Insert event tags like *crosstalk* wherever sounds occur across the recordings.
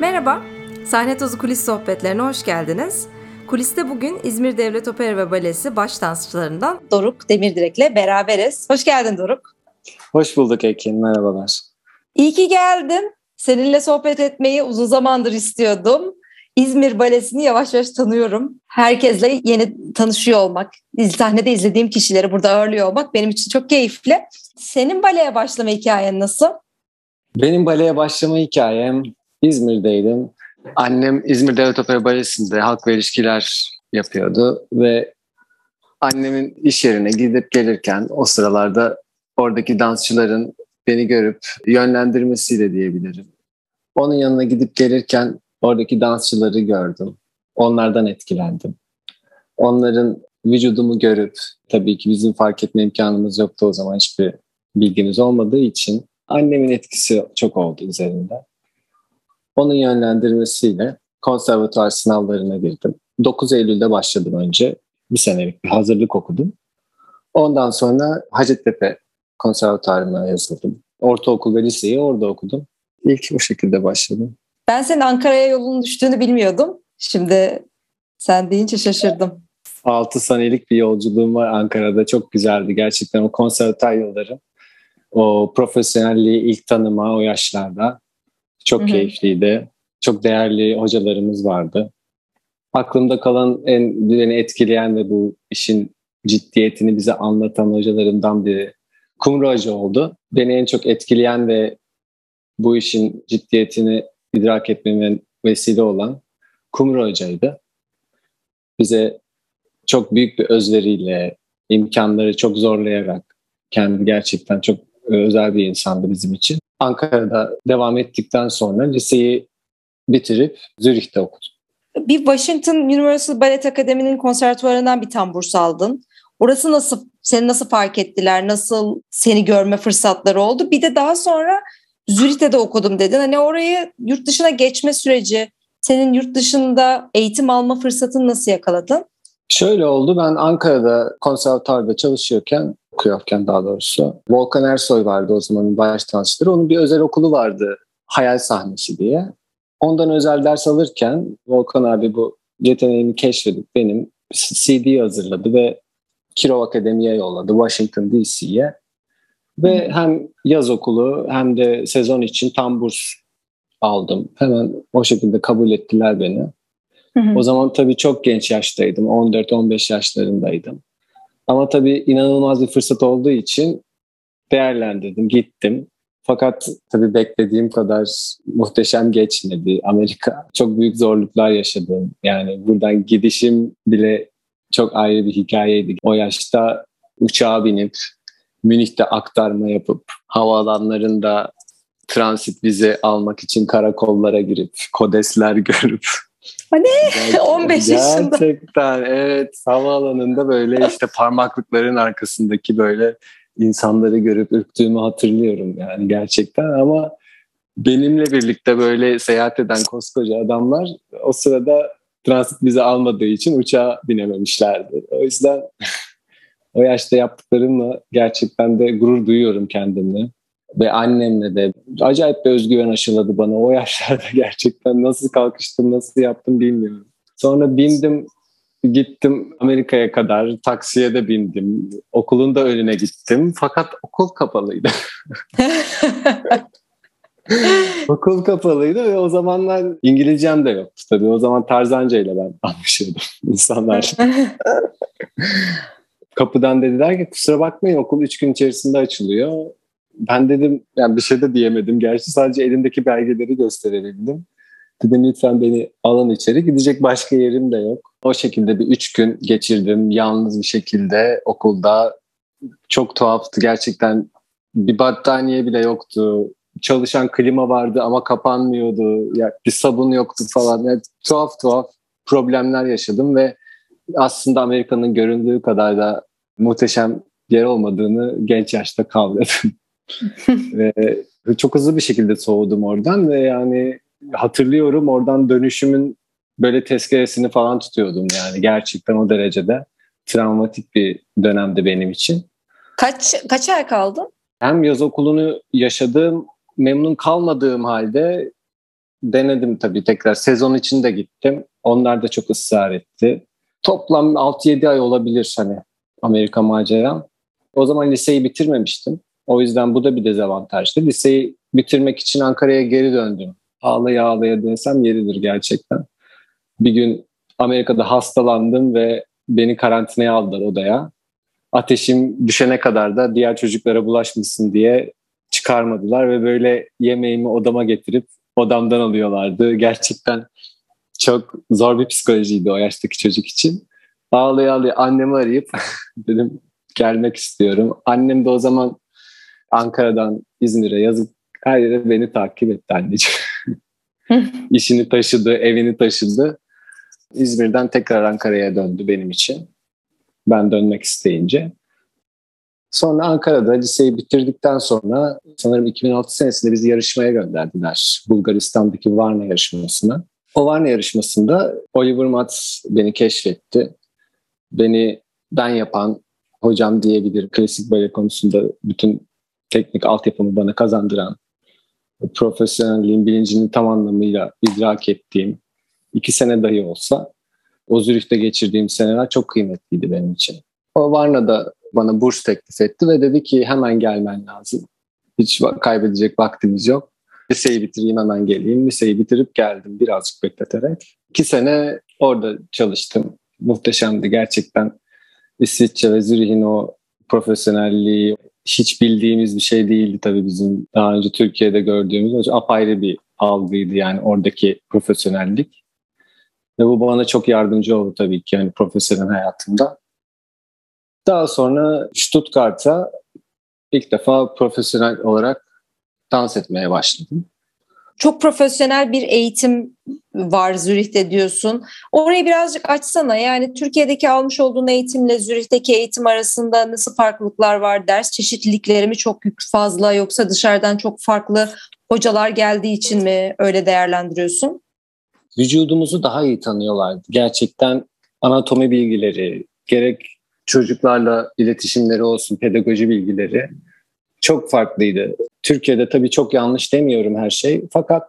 Merhaba, Sahne Tozu Kulis Sohbetlerine hoş geldiniz. Kuliste bugün İzmir Devlet Opera ve Balesi baş dansçılarından Doruk Demirdirek'le beraberiz. Hoş geldin Doruk. Hoş bulduk Ekin, merhabalar. İyi ki geldin. Seninle sohbet etmeyi uzun zamandır istiyordum. İzmir Balesi'ni yavaş yavaş tanıyorum. Herkesle yeni tanışıyor olmak, sahnede izlediğim kişileri burada ağırlıyor olmak benim için çok keyifli. Senin baleye başlama hikayen nasıl? Benim baleye başlama hikayem İzmir'deydim. Annem İzmir Devlet Opera Balesi'nde halk ve ilişkiler yapıyordu ve annemin iş yerine gidip gelirken o sıralarda oradaki dansçıların beni görüp yönlendirmesiyle diyebilirim. Onun yanına gidip gelirken oradaki dansçıları gördüm. Onlardan etkilendim. Onların vücudumu görüp tabii ki bizim fark etme imkanımız yoktu o zaman hiçbir bilgimiz olmadığı için annemin etkisi çok oldu üzerinde. Onun yönlendirmesiyle konservatuar sınavlarına girdim. 9 Eylül'de başladım önce. Bir senelik bir hazırlık okudum. Ondan sonra Hacettepe konservatuarına yazıldım. Ortaokul ve liseyi orada okudum. İlk o şekilde başladım. Ben senin Ankara'ya yolun düştüğünü bilmiyordum. Şimdi sen deyince şaşırdım. 6 senelik bir yolculuğum var Ankara'da. Çok güzeldi gerçekten o konservatuar yılları. O profesyonelliği ilk tanıma o yaşlarda. Çok Hı-hı. keyifliydi. Çok değerli hocalarımız vardı. Aklımda kalan en beni etkileyen ve bu işin ciddiyetini bize anlatan hocalarımdan biri Kumru Hoca oldu. Beni en çok etkileyen ve bu işin ciddiyetini idrak etmeme vesile olan Kumru Hoca'ydı. Bize çok büyük bir özveriyle, imkanları çok zorlayarak, kendi gerçekten çok özel bir insandı bizim için. Ankara'da devam ettikten sonra liseyi bitirip Zürih'te okudum. Bir Washington Universal Ballet Akademi'nin konservatuvarından bir tam burs aldın. Orası nasıl, seni nasıl fark ettiler? Nasıl seni görme fırsatları oldu? Bir de daha sonra Zürih'te de okudum dedin. Hani orayı yurt dışına geçme süreci, senin yurt dışında eğitim alma fırsatını nasıl yakaladın? Şöyle oldu. Ben Ankara'da konservatuarda çalışıyorken okuyorken daha doğrusu. Volkan Ersoy vardı o zamanın baş dansçıları. Onun bir özel okulu vardı. Hayal sahnesi diye. Ondan özel ders alırken Volkan abi bu yeteneğimi keşfedip benim CD hazırladı ve Kirov Akademi'ye yolladı Washington DC'ye. Ve hem yaz okulu hem de sezon için tam burs aldım. Hemen o şekilde kabul ettiler beni. Hı hı. O zaman tabii çok genç yaştaydım. 14-15 yaşlarındaydım. Ama tabii inanılmaz bir fırsat olduğu için değerlendirdim, gittim. Fakat tabii beklediğim kadar muhteşem geçmedi. Amerika çok büyük zorluklar yaşadım. Yani buradan gidişim bile çok ayrı bir hikayeydi. O yaşta uçağa binip Münih'te aktarma yapıp havaalanlarında transit vize almak için karakollara girip kodesler *laughs* görüp Hani 15 *laughs* yaşında. Gerçekten evet havaalanında böyle işte parmaklıkların arkasındaki böyle insanları görüp ürktüğümü hatırlıyorum yani gerçekten ama benimle birlikte böyle seyahat eden koskoca adamlar o sırada transit bizi almadığı için uçağa binememişlerdi. O yüzden *laughs* o yaşta yaptıklarımla gerçekten de gurur duyuyorum kendimle ve annemle de acayip bir özgüven aşıladı bana o yaşlarda *laughs* gerçekten nasıl kalkıştım nasıl yaptım bilmiyorum. Sonra bindim gittim Amerika'ya kadar taksiye de bindim okulun da önüne gittim fakat okul kapalıydı. *laughs* okul kapalıydı ve o zamanlar İngilizcem de yoktu tabii. O zaman Tarzanca ile ben anlaşıyordum *laughs* insanlar. Kapıdan dediler ki kusura bakmayın okul üç gün içerisinde açılıyor ben dedim yani bir şey de diyemedim. Gerçi sadece elimdeki belgeleri gösterebildim. Dedim lütfen beni alın içeri. Gidecek başka yerim de yok. O şekilde bir üç gün geçirdim. Yalnız bir şekilde okulda. Çok tuhaftı gerçekten. Bir battaniye bile yoktu. Çalışan klima vardı ama kapanmıyordu. Yani bir sabun yoktu falan. Yani tuhaf tuhaf problemler yaşadım ve aslında Amerika'nın göründüğü kadar da muhteşem yer olmadığını genç yaşta kavradım *laughs* *laughs* ve çok hızlı bir şekilde soğudum oradan ve yani hatırlıyorum oradan dönüşümün böyle tezkeresini falan tutuyordum yani gerçekten o derecede travmatik bir dönemdi benim için. Kaç kaç ay kaldın? Hem yaz okulunu yaşadığım, memnun kalmadığım halde denedim tabii tekrar. Sezon içinde gittim. Onlar da çok ısrar etti. Toplam 6-7 ay olabilir hani Amerika maceram. O zaman liseyi bitirmemiştim. O yüzden bu da bir dezavantajdı. Liseyi bitirmek için Ankara'ya geri döndüm. Ağlaya ağlaya dönsem yeridir gerçekten. Bir gün Amerika'da hastalandım ve beni karantinaya aldılar odaya. Ateşim düşene kadar da diğer çocuklara bulaşmasın diye çıkarmadılar ve böyle yemeğimi odama getirip odamdan alıyorlardı. Gerçekten çok zor bir psikolojiydi o yaştaki çocuk için. Ağlaya ağlaya annemi arayıp *laughs* dedim gelmek istiyorum. Annem de o zaman Ankara'dan İzmir'e yazıp her yere beni takip etti anneciğim. *laughs* İşini taşıdı, evini taşıdı. İzmir'den tekrar Ankara'ya döndü benim için. Ben dönmek isteyince. Sonra Ankara'da liseyi bitirdikten sonra sanırım 2006 senesinde bizi yarışmaya gönderdiler. Bulgaristan'daki Varna yarışmasına. O Varna yarışmasında Oliver Matz beni keşfetti. Beni ben yapan hocam diyebilir. Klasik bale konusunda bütün teknik altyapımı bana kazandıran, profesyonelliğin bilincini tam anlamıyla idrak ettiğim iki sene dahi olsa o Zürih'te geçirdiğim seneler çok kıymetliydi benim için. O Varna'da bana burs teklif etti ve dedi ki hemen gelmen lazım. Hiç kaybedecek vaktimiz yok. Liseyi bitireyim hemen geleyim. Liseyi bitirip geldim birazcık bekleterek. İki sene orada çalıştım. Muhteşemdi gerçekten. İsviçre ve Zürih'in o profesyonelliği hiç bildiğimiz bir şey değildi tabii bizim daha önce Türkiye'de gördüğümüz. Apayrı bir algıydı yani oradaki profesyonellik. Ve bu bana çok yardımcı oldu tabii ki yani profesyonel hayatımda. Daha sonra Stuttgart'a ilk defa profesyonel olarak dans etmeye başladım. Çok profesyonel bir eğitim var Zürih'te diyorsun. Orayı birazcık açsana. Yani Türkiye'deki almış olduğun eğitimle Zürih'teki eğitim arasında nasıl farklılıklar var? Ders çeşitlilikleri mi çok fazla yoksa dışarıdan çok farklı hocalar geldiği için mi öyle değerlendiriyorsun? Vücudumuzu daha iyi tanıyorlardı. Gerçekten anatomi bilgileri, gerek çocuklarla iletişimleri olsun, pedagoji bilgileri çok farklıydı. Türkiye'de tabii çok yanlış demiyorum her şey. Fakat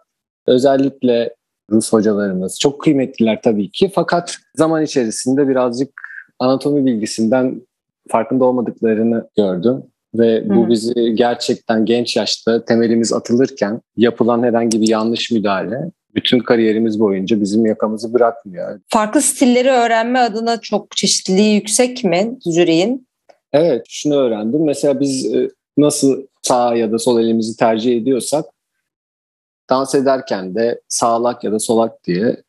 özellikle Rus hocalarımız çok kıymetliler tabii ki. Fakat zaman içerisinde birazcık anatomi bilgisinden farkında olmadıklarını gördüm. Ve bu bizi gerçekten genç yaşta temelimiz atılırken yapılan herhangi bir yanlış müdahale bütün kariyerimiz boyunca bizim yakamızı bırakmıyor. Farklı stilleri öğrenme adına çok çeşitliliği yüksek mi Zürih'in? Evet, şunu öğrendim. Mesela biz e, nasıl sağ ya da sol elimizi tercih ediyorsak dans ederken de sağlak ya da solak diye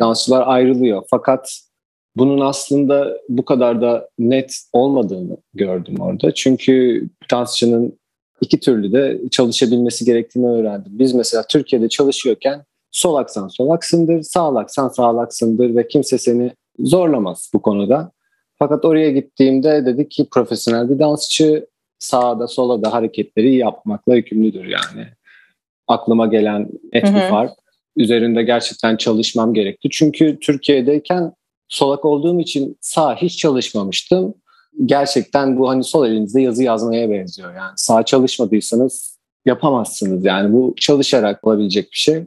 dansçılar ayrılıyor. Fakat bunun aslında bu kadar da net olmadığını gördüm orada. Çünkü dansçının iki türlü de çalışabilmesi gerektiğini öğrendim. Biz mesela Türkiye'de çalışıyorken solaksan solaksındır, sağlaksan sağlaksındır ve kimse seni zorlamaz bu konuda. Fakat oraya gittiğimde dedi ki profesyonel bir dansçı sağda sola da hareketleri yapmakla yükümlüdür yani. Aklıma gelen net bir fark. Üzerinde gerçekten çalışmam gerekti. Çünkü Türkiye'deyken solak olduğum için sağ hiç çalışmamıştım. Gerçekten bu hani sol elinizde yazı yazmaya benziyor. Yani sağ çalışmadıysanız yapamazsınız. Yani bu çalışarak olabilecek bir şey.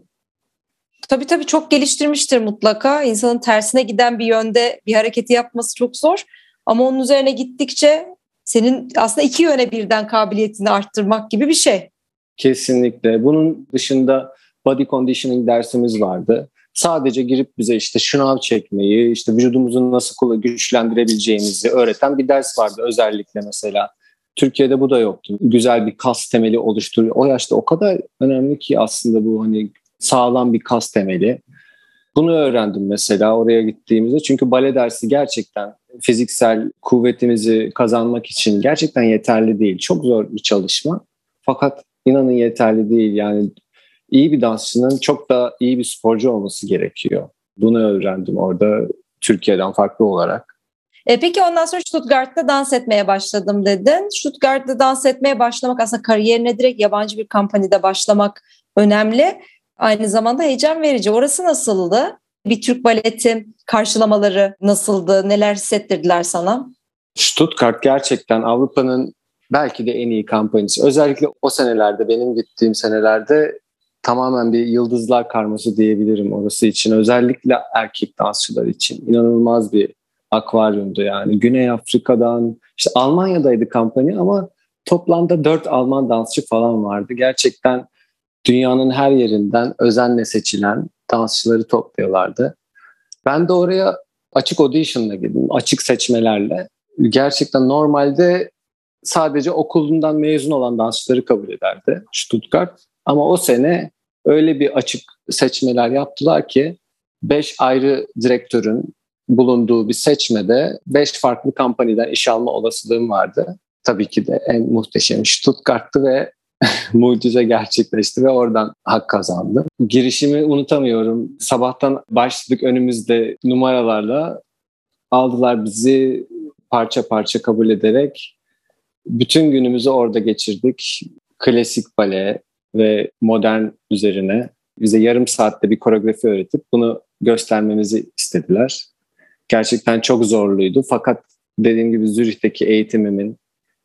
Tabii tabii çok geliştirmiştir mutlaka. İnsanın tersine giden bir yönde bir hareketi yapması çok zor. Ama onun üzerine gittikçe senin aslında iki yöne birden kabiliyetini arttırmak gibi bir şey. Kesinlikle. Bunun dışında body conditioning dersimiz vardı. Sadece girip bize işte şınav çekmeyi, işte vücudumuzu nasıl güçlendirebileceğimizi öğreten bir ders vardı özellikle mesela. Türkiye'de bu da yoktu. Güzel bir kas temeli oluşturuyor. O yaşta o kadar önemli ki aslında bu hani sağlam bir kas temeli. Bunu öğrendim mesela oraya gittiğimizde. Çünkü bale dersi gerçekten fiziksel kuvvetimizi kazanmak için gerçekten yeterli değil. Çok zor bir çalışma. Fakat inanın yeterli değil. Yani iyi bir dansçının çok da iyi bir sporcu olması gerekiyor. Bunu öğrendim orada Türkiye'den farklı olarak. E, peki ondan sonra Stuttgart'ta dans etmeye başladım dedin. Stuttgart'ta dans etmeye başlamak aslında kariyerine direkt yabancı bir kampanide başlamak önemli. Aynı zamanda heyecan verici. Orası nasıldı? Bir Türk baleti karşılamaları nasıldı? Neler hissettirdiler sana? Stuttgart gerçekten Avrupa'nın belki de en iyi kampanyası. Özellikle o senelerde benim gittiğim senelerde tamamen bir yıldızlar karması diyebilirim orası için. Özellikle erkek dansçılar için. inanılmaz bir akvaryumdu yani. Güney Afrika'dan, işte Almanya'daydı kampanya ama toplamda dört Alman dansçı falan vardı. Gerçekten dünyanın her yerinden özenle seçilen dansçıları topluyorlardı. Ben de oraya açık audition'la girdim, açık seçmelerle. Gerçekten normalde sadece okulundan mezun olan dansçıları kabul ederdi Stuttgart. Ama o sene öyle bir açık seçmeler yaptılar ki beş ayrı direktörün bulunduğu bir seçmede beş farklı kampanyadan iş alma olasılığım vardı. Tabii ki de en muhteşem Stuttgart'tı ve *laughs* mucize gerçekleşti ve oradan hak kazandım. Girişimi unutamıyorum. Sabahtan başladık önümüzde numaralarla aldılar bizi parça parça kabul ederek bütün günümüzü orada geçirdik. Klasik bale ve modern üzerine bize yarım saatte bir koreografi öğretip bunu göstermemizi istediler. Gerçekten çok zorluydu fakat dediğim gibi Zürih'teki eğitimimin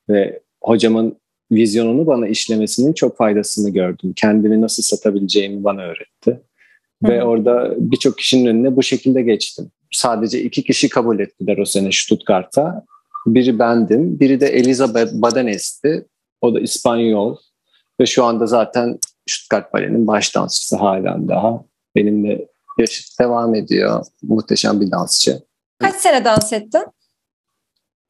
ve hocamın vizyonunu bana işlemesinin çok faydasını gördüm. Kendimi nasıl satabileceğimi bana öğretti. Hı. Ve orada birçok kişinin önüne bu şekilde geçtim. Sadece iki kişi kabul ettiler o sene Stuttgart'a. Biri bendim, biri de Elizabeth Badenes'ti. O da İspanyol. Ve şu anda zaten Stuttgart Bale'nin baş dansçısı halen daha. Benimle yaşıt devam ediyor. Muhteşem bir dansçı. Kaç sene dans ettin?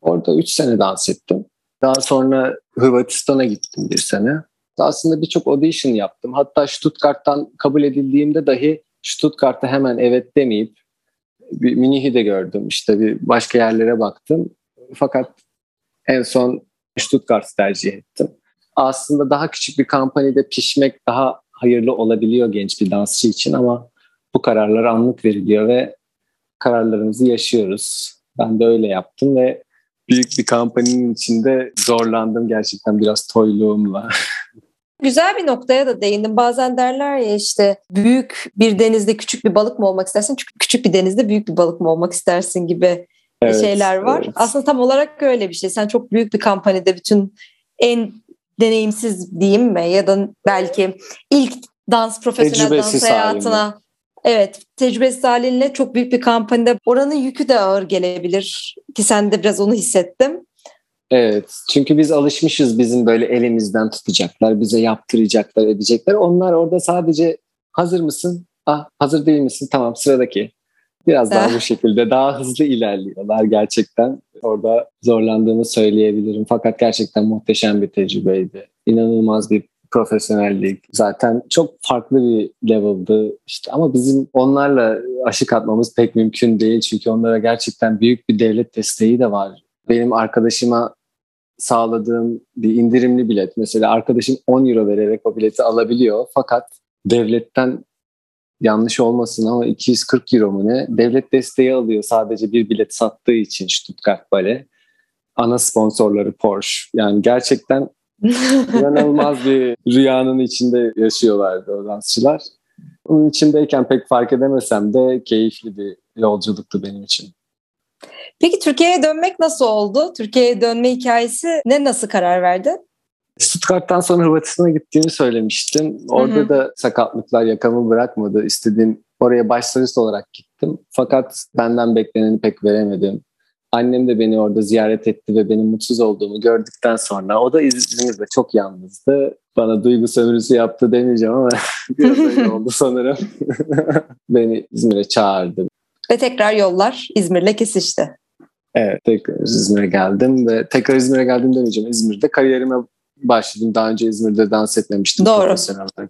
Orada üç sene dans ettim. Daha sonra Hırvatistan'a gittim bir sene. Aslında birçok audition yaptım. Hatta Stuttgart'tan kabul edildiğimde dahi Stuttgart'a hemen evet demeyip bir Münih'i de gördüm. İşte bir başka yerlere baktım. Fakat en son Stuttgart'ı tercih ettim. Aslında daha küçük bir kampanyada pişmek daha hayırlı olabiliyor genç bir dansçı için ama bu kararlar anlık veriliyor ve kararlarımızı yaşıyoruz. Ben de öyle yaptım ve büyük bir kampanyanın içinde zorlandım gerçekten biraz toyluğumla. *laughs* Güzel bir noktaya da değindim. Bazen derler ya işte büyük bir denizde küçük bir balık mı olmak istersin? Küçük bir denizde büyük bir balık mı olmak istersin gibi evet, şeyler var. Evet. Aslında tam olarak öyle bir şey. Sen çok büyük bir kampanyada bütün en deneyimsiz diyeyim mi ya da belki ilk dans profesyonel dans hayatına. Evet, tecrübesiz halinle çok büyük bir kampanyada oranın yükü de ağır gelebilir ki sen de biraz onu hissettim. Evet, çünkü biz alışmışız bizim böyle elimizden tutacaklar, bize yaptıracaklar, edecekler. Onlar orada sadece hazır mısın? Ah, hazır değil misin? Tamam, sıradaki. Biraz daha bu *laughs* şekilde daha hızlı ilerliyorlar gerçekten. Orada zorlandığımı söyleyebilirim. Fakat gerçekten muhteşem bir tecrübeydi. İnanılmaz bir profesyonellik zaten çok farklı bir level'dı. İşte ama bizim onlarla aşık atmamız pek mümkün değil çünkü onlara gerçekten büyük bir devlet desteği de var. Benim arkadaşıma sağladığım bir indirimli bilet mesela arkadaşım 10 euro vererek o bileti alabiliyor fakat devletten yanlış olmasın ama 240 euro mu ne devlet desteği alıyor sadece bir bilet sattığı için Stuttgart Bale. Ana sponsorları Porsche. Yani gerçekten İnanılmaz bir rüyanın içinde yaşıyorlardı o dansçılar. Onun içindeyken pek fark edemesem de keyifli bir yolculuktu benim için. Peki Türkiye'ye dönmek nasıl oldu? Türkiye'ye dönme hikayesi ne nasıl karar verdin? Stuttgart'tan sonra Hırvatistan'a gittiğimi söylemiştim. Orada hı hı. da sakatlıklar yakamı bırakmadı. İstediğim oraya başsarist olarak gittim. Fakat benden bekleneni pek veremedim. Annem de beni orada ziyaret etti ve benim mutsuz olduğumu gördükten sonra o da İzmir'de çok yalnızdı. Bana duygu sömürüsü yaptı demeyeceğim ama *laughs* biraz öyle oldu sanırım. *laughs* beni İzmir'e çağırdı. Ve tekrar yollar İzmir'le kesişti. Evet tekrar İzmir'e geldim ve tekrar İzmir'e geldim demeyeceğim. İzmir'de kariyerime başladım. Daha önce İzmir'de dans etmemiştim. Doğru.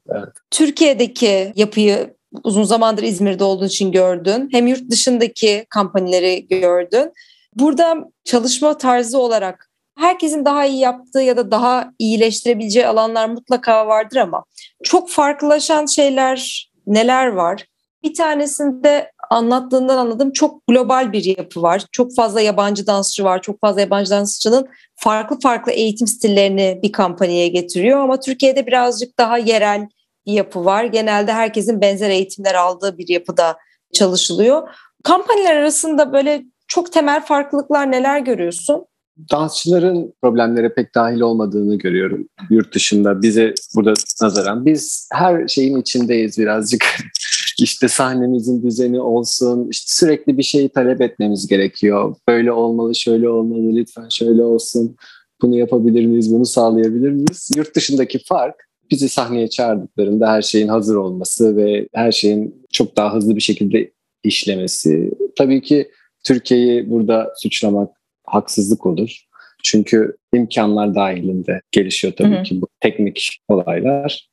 Evet. Türkiye'deki yapıyı uzun zamandır İzmir'de olduğun için gördün. Hem yurt dışındaki kampanyaları gördün. Burada çalışma tarzı olarak herkesin daha iyi yaptığı ya da daha iyileştirebileceği alanlar mutlaka vardır ama çok farklılaşan şeyler neler var? Bir tanesinde anlattığından anladım çok global bir yapı var. Çok fazla yabancı dansçı var. Çok fazla yabancı dansçının farklı farklı eğitim stillerini bir kampanyaya getiriyor ama Türkiye'de birazcık daha yerel bir yapı var. Genelde herkesin benzer eğitimler aldığı bir yapıda çalışılıyor. Kampanyalar arasında böyle çok temel farklılıklar neler görüyorsun? dansçıların problemlere pek dahil olmadığını görüyorum yurt dışında bize burada nazaran. Biz her şeyin içindeyiz birazcık. *laughs* işte sahnemizin düzeni olsun, işte sürekli bir şeyi talep etmemiz gerekiyor. Böyle olmalı, şöyle olmalı, lütfen şöyle olsun. Bunu yapabilir miyiz, bunu sağlayabilir miyiz? Yurt dışındaki fark bizi sahneye çağırdıklarında her şeyin hazır olması ve her şeyin çok daha hızlı bir şekilde işlemesi. Tabii ki Türkiye'yi burada suçlamak haksızlık olur. Çünkü imkanlar dahilinde gelişiyor tabii hı hı. ki bu teknik olaylar.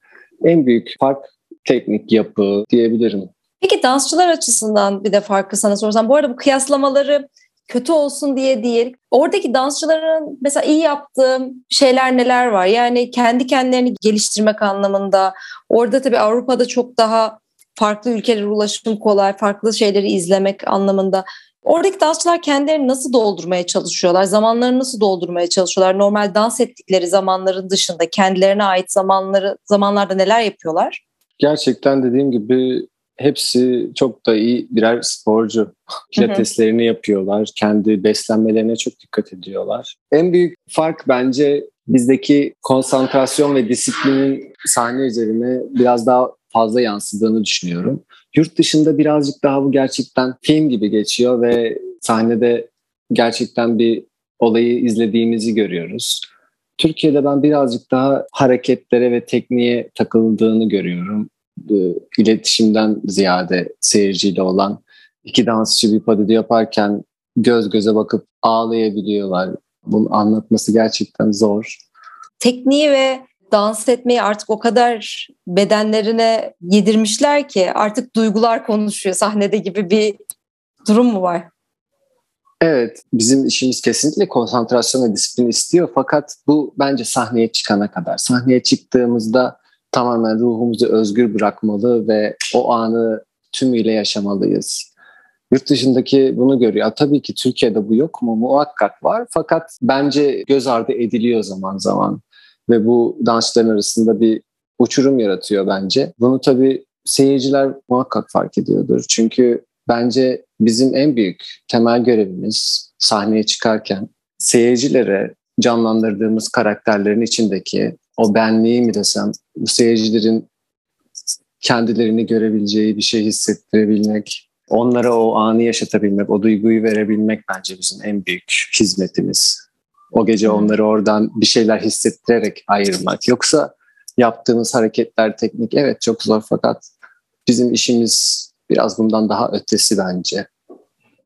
En büyük fark teknik yapı diyebilirim. Peki dansçılar açısından bir de farkı sana sorsam. Bu arada bu kıyaslamaları kötü olsun diye değil. Oradaki dansçıların mesela iyi yaptığı şeyler neler var? Yani kendi kendilerini geliştirmek anlamında. Orada tabii Avrupa'da çok daha farklı ülkelere ulaşım kolay, farklı şeyleri izlemek anlamında. Oradaki dansçılar kendilerini nasıl doldurmaya çalışıyorlar? Zamanlarını nasıl doldurmaya çalışıyorlar? Normal dans ettikleri zamanların dışında kendilerine ait zamanları zamanlarda neler yapıyorlar? Gerçekten dediğim gibi hepsi çok da iyi birer sporcu. Pilateslerini yapıyorlar. Kendi beslenmelerine çok dikkat ediyorlar. En büyük fark bence bizdeki konsantrasyon ve disiplinin sahne üzerine biraz daha fazla yansıdığını düşünüyorum. Yurt dışında birazcık daha bu gerçekten film gibi geçiyor ve sahnede gerçekten bir olayı izlediğimizi görüyoruz. Türkiye'de ben birazcık daha hareketlere ve tekniğe takıldığını görüyorum. İletişimden ziyade seyirciyle olan iki dansçı bir padidi yaparken göz göze bakıp ağlayabiliyorlar. Bunu anlatması gerçekten zor. Tekniği ve dans etmeyi artık o kadar bedenlerine yedirmişler ki artık duygular konuşuyor sahnede gibi bir durum mu var? Evet, bizim işimiz kesinlikle konsantrasyon ve disiplin istiyor fakat bu bence sahneye çıkana kadar. Sahneye çıktığımızda tamamen ruhumuzu özgür bırakmalı ve o anı tümüyle yaşamalıyız. Yurt dışındaki bunu görüyor. Tabii ki Türkiye'de bu yok mu? Muhakkak var. Fakat bence göz ardı ediliyor zaman zaman ve bu dansçıların arasında bir uçurum yaratıyor bence. Bunu tabii seyirciler muhakkak fark ediyordur. Çünkü bence bizim en büyük temel görevimiz sahneye çıkarken seyircilere canlandırdığımız karakterlerin içindeki o benliği mi desem, bu seyircilerin kendilerini görebileceği bir şey hissettirebilmek, onlara o anı yaşatabilmek, o duyguyu verebilmek bence bizim en büyük hizmetimiz. O gece onları oradan bir şeyler hissettirerek ayırmak. Yoksa yaptığımız hareketler, teknik evet çok zor fakat bizim işimiz biraz bundan daha ötesi bence.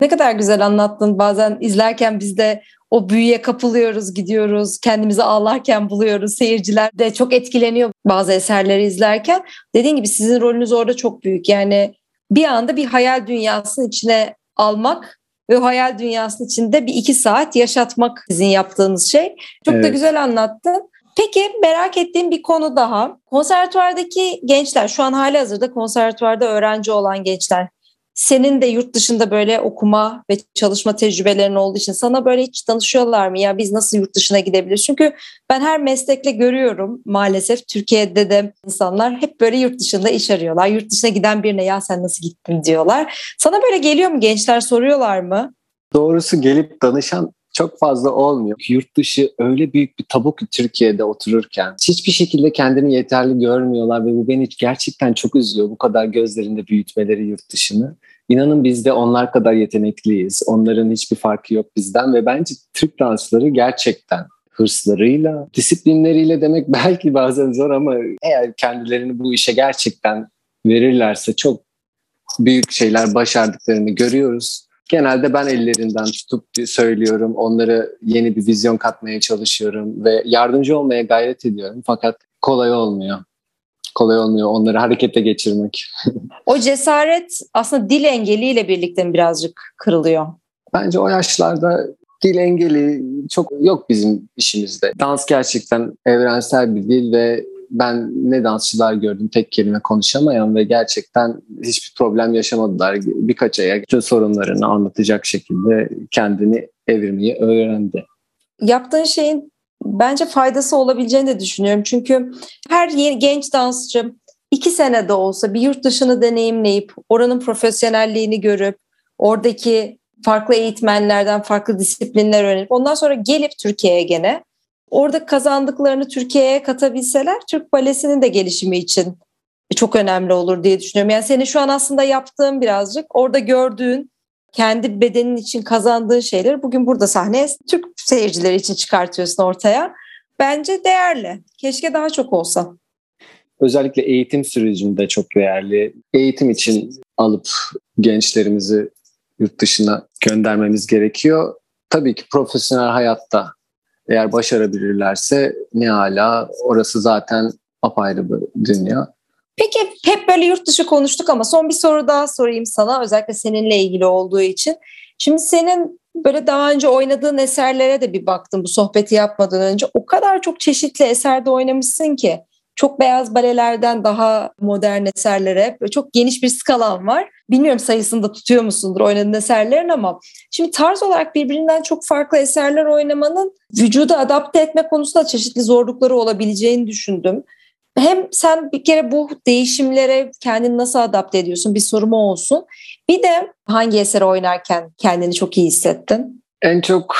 Ne kadar güzel anlattın. Bazen izlerken biz de o büyüye kapılıyoruz, gidiyoruz. Kendimizi ağlarken buluyoruz. Seyirciler de çok etkileniyor bazı eserleri izlerken. Dediğin gibi sizin rolünüz orada çok büyük. Yani bir anda bir hayal dünyasının içine almak ve hayal dünyasının içinde bir iki saat yaşatmak sizin yaptığınız şey. Çok evet. da güzel anlattın. Peki merak ettiğim bir konu daha. Konservatuardaki gençler, şu an hali hazırda konservatuarda öğrenci olan gençler. Senin de yurt dışında böyle okuma ve çalışma tecrübelerin olduğu için sana böyle hiç danışıyorlar mı? Ya biz nasıl yurt dışına gidebiliriz? Çünkü ben her meslekle görüyorum maalesef Türkiye'de de insanlar hep böyle yurt dışında iş arıyorlar. Yurt dışına giden birine ya sen nasıl gittin diyorlar. Sana böyle geliyor mu gençler soruyorlar mı? Doğrusu gelip danışan çok fazla olmuyor. Yurt dışı öyle büyük bir tabu ki Türkiye'de otururken hiçbir şekilde kendini yeterli görmüyorlar ve bu beni gerçekten çok üzüyor. Bu kadar gözlerinde büyütmeleri yurt dışını. İnanın biz de onlar kadar yetenekliyiz. Onların hiçbir farkı yok bizden ve bence Türk dansları gerçekten hırslarıyla, disiplinleriyle demek *laughs* belki bazen zor ama eğer kendilerini bu işe gerçekten verirlerse çok büyük şeyler başardıklarını görüyoruz. Genelde ben ellerinden tutup söylüyorum. Onlara yeni bir vizyon katmaya çalışıyorum ve yardımcı olmaya gayret ediyorum. Fakat kolay olmuyor. Kolay olmuyor onları harekete geçirmek. *laughs* o cesaret aslında dil engeliyle birlikte birazcık kırılıyor. Bence o yaşlarda dil engeli çok yok bizim işimizde. Dans gerçekten evrensel bir dil ve ben ne dansçılar gördüm tek kelime konuşamayan ve gerçekten hiçbir problem yaşamadılar. Birkaç aya bütün sorunlarını anlatacak şekilde kendini evirmeyi öğrendi. Yaptığın şeyin bence faydası olabileceğini de düşünüyorum. Çünkü her yeni, genç dansçı iki senede olsa bir yurt dışını deneyimleyip oranın profesyonelliğini görüp oradaki farklı eğitmenlerden farklı disiplinler öğrenip ondan sonra gelip Türkiye'ye gene orada kazandıklarını Türkiye'ye katabilseler Türk balesinin de gelişimi için çok önemli olur diye düşünüyorum. Yani senin şu an aslında yaptığın birazcık orada gördüğün kendi bedenin için kazandığın şeyleri bugün burada sahneye Türk seyircileri için çıkartıyorsun ortaya. Bence değerli. Keşke daha çok olsa. Özellikle eğitim sürecinde çok değerli. Eğitim için alıp gençlerimizi yurt dışına göndermemiz gerekiyor. Tabii ki profesyonel hayatta eğer başarabilirlerse ne hala orası zaten apayrı bir dünya. Peki hep böyle yurt dışı konuştuk ama son bir soru daha sorayım sana özellikle seninle ilgili olduğu için. Şimdi senin böyle daha önce oynadığın eserlere de bir baktım bu sohbeti yapmadan önce. O kadar çok çeşitli eserde oynamışsın ki. Çok beyaz balelerden daha modern eserlere çok geniş bir skalan var. Bilmiyorum sayısını da tutuyor musundur oynadığın eserlerin ama şimdi tarz olarak birbirinden çok farklı eserler oynamanın vücuda adapte etme konusunda çeşitli zorlukları olabileceğini düşündüm. Hem sen bir kere bu değişimlere kendini nasıl adapte ediyorsun bir sorum olsun. Bir de hangi eseri oynarken kendini çok iyi hissettin? En çok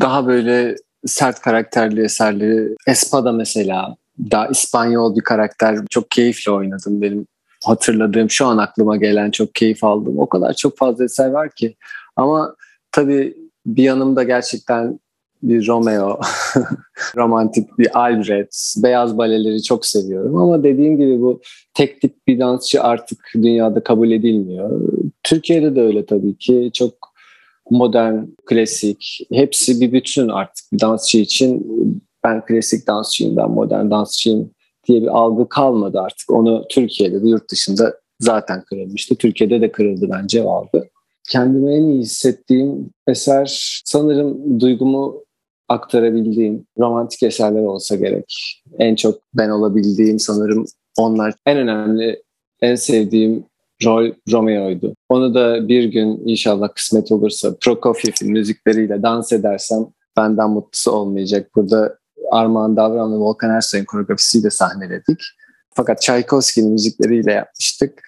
daha böyle sert karakterli eserleri Espada mesela daha İspanyol bir karakter çok keyifle oynadım benim hatırladığım şu an aklıma gelen çok keyif aldım. O kadar çok fazla eser var ki ama tabii bir yanımda gerçekten bir Romeo, *laughs* romantik bir Albert, beyaz baleleri çok seviyorum. Ama dediğim gibi bu tek tip bir dansçı artık dünyada kabul edilmiyor. Türkiye'de de öyle tabii ki. Çok modern, klasik, hepsi bir bütün artık bir dansçı için. Ben klasik dansçıyım, ben modern dansçıyım diye bir algı kalmadı artık. Onu Türkiye'de de yurt dışında zaten kırılmıştı. Türkiye'de de kırıldı bence o algı. Kendimi en iyi hissettiğim eser sanırım duygumu aktarabildiğim romantik eserler olsa gerek. En çok ben olabildiğim sanırım onlar. En önemli, en sevdiğim rol Romeo'ydu. Onu da bir gün inşallah kısmet olursa Prokofiev'in müzikleriyle dans edersem benden mutlusu olmayacak. Burada Armağan Davran ve Volkan Ersoy'un koreografisiyle sahneledik. Fakat Tchaikovsky'nin müzikleriyle yapmıştık.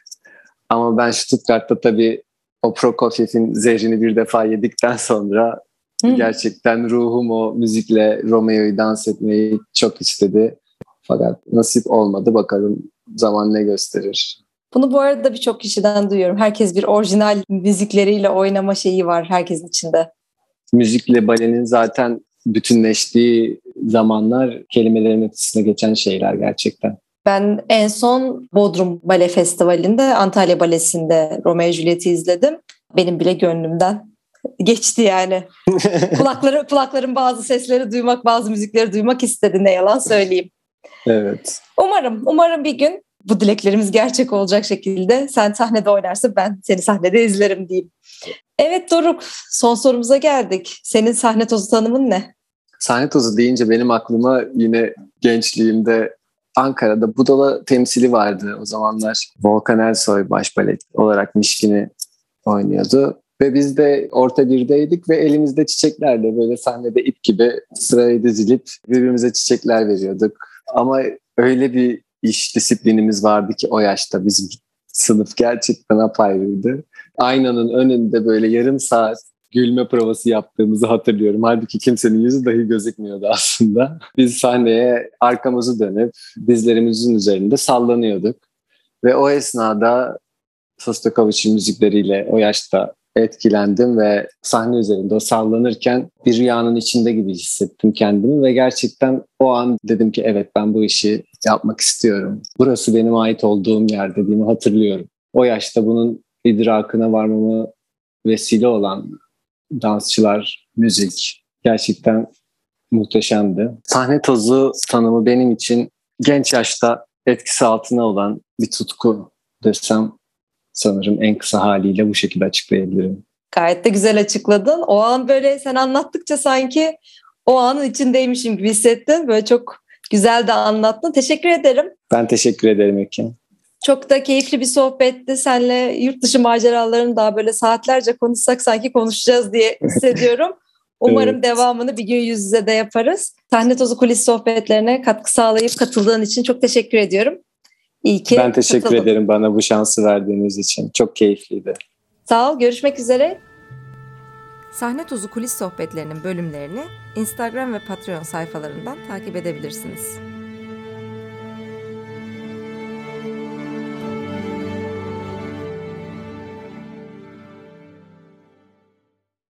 Ama ben Stuttgart'ta tabii o Prokofiev'in zehrini bir defa yedikten sonra Hı. Gerçekten ruhum o müzikle Romeo'yu dans etmeyi çok istedi. Fakat nasip olmadı. Bakalım zaman ne gösterir. Bunu bu arada birçok kişiden duyuyorum. Herkes bir orijinal müzikleriyle oynama şeyi var herkesin içinde. Müzikle balenin zaten bütünleştiği zamanlar kelimelerin ötesine geçen şeyler gerçekten. Ben en son Bodrum Bale Festivali'nde Antalya Balesi'nde Romeo Juliet'i izledim. Benim bile gönlümden *laughs* geçti yani. *laughs* kulakları kulakların bazı sesleri duymak, bazı müzikleri duymak istedi ne yalan söyleyeyim. Evet. Umarım, umarım bir gün bu dileklerimiz gerçek olacak şekilde sen sahnede oynarsın ben seni sahnede izlerim diyeyim. Evet Doruk son sorumuza geldik. Senin sahne tozu tanımın ne? Sahne tozu deyince benim aklıma yine gençliğimde Ankara'da Budala temsili vardı o zamanlar. Volkan Ersoy baş balet olarak Mişkin'i oynuyordu. Ve biz de orta birdeydik ve elimizde çiçeklerle böyle sahnede ip gibi sıraya dizilip birbirimize çiçekler veriyorduk. Ama öyle bir iş disiplinimiz vardı ki o yaşta bizim sınıf gerçekten apayrıydı. Aynanın önünde böyle yarım saat gülme provası yaptığımızı hatırlıyorum. Halbuki kimsenin yüzü dahi gözükmüyordu aslında. *laughs* Biz sahneye arkamızı dönüp dizlerimizin üzerinde sallanıyorduk. Ve o esnada Sostakovich'in müzikleriyle o yaşta etkilendim ve sahne üzerinde o sallanırken bir rüyanın içinde gibi hissettim kendimi ve gerçekten o an dedim ki evet ben bu işi yapmak istiyorum. Burası benim ait olduğum yer dediğimi hatırlıyorum. O yaşta bunun idrakına varmamı vesile olan dansçılar, müzik gerçekten muhteşemdi. Sahne tozu tanımı benim için genç yaşta etkisi altına olan bir tutku desem sanırım en kısa haliyle bu şekilde açıklayabilirim. Gayet de güzel açıkladın. O an böyle sen anlattıkça sanki o anın içindeymişim gibi hissettin. Böyle çok güzel de anlattın. Teşekkür ederim. Ben teşekkür ederim Ekin. Çok da keyifli bir sohbetti. Seninle yurt dışı maceralarını daha böyle saatlerce konuşsak sanki konuşacağız diye *laughs* hissediyorum. Umarım evet. devamını bir gün yüz yüze de yaparız. Sahne tozu kulis sohbetlerine katkı sağlayıp katıldığın için çok teşekkür ediyorum. İyi ki Ben teşekkür katıldım. ederim bana bu şansı verdiğiniz için. Çok keyifliydi. Sağ ol. Görüşmek üzere. Sahne Tuzu Kulis Sohbetlerinin bölümlerini Instagram ve Patreon sayfalarından takip edebilirsiniz.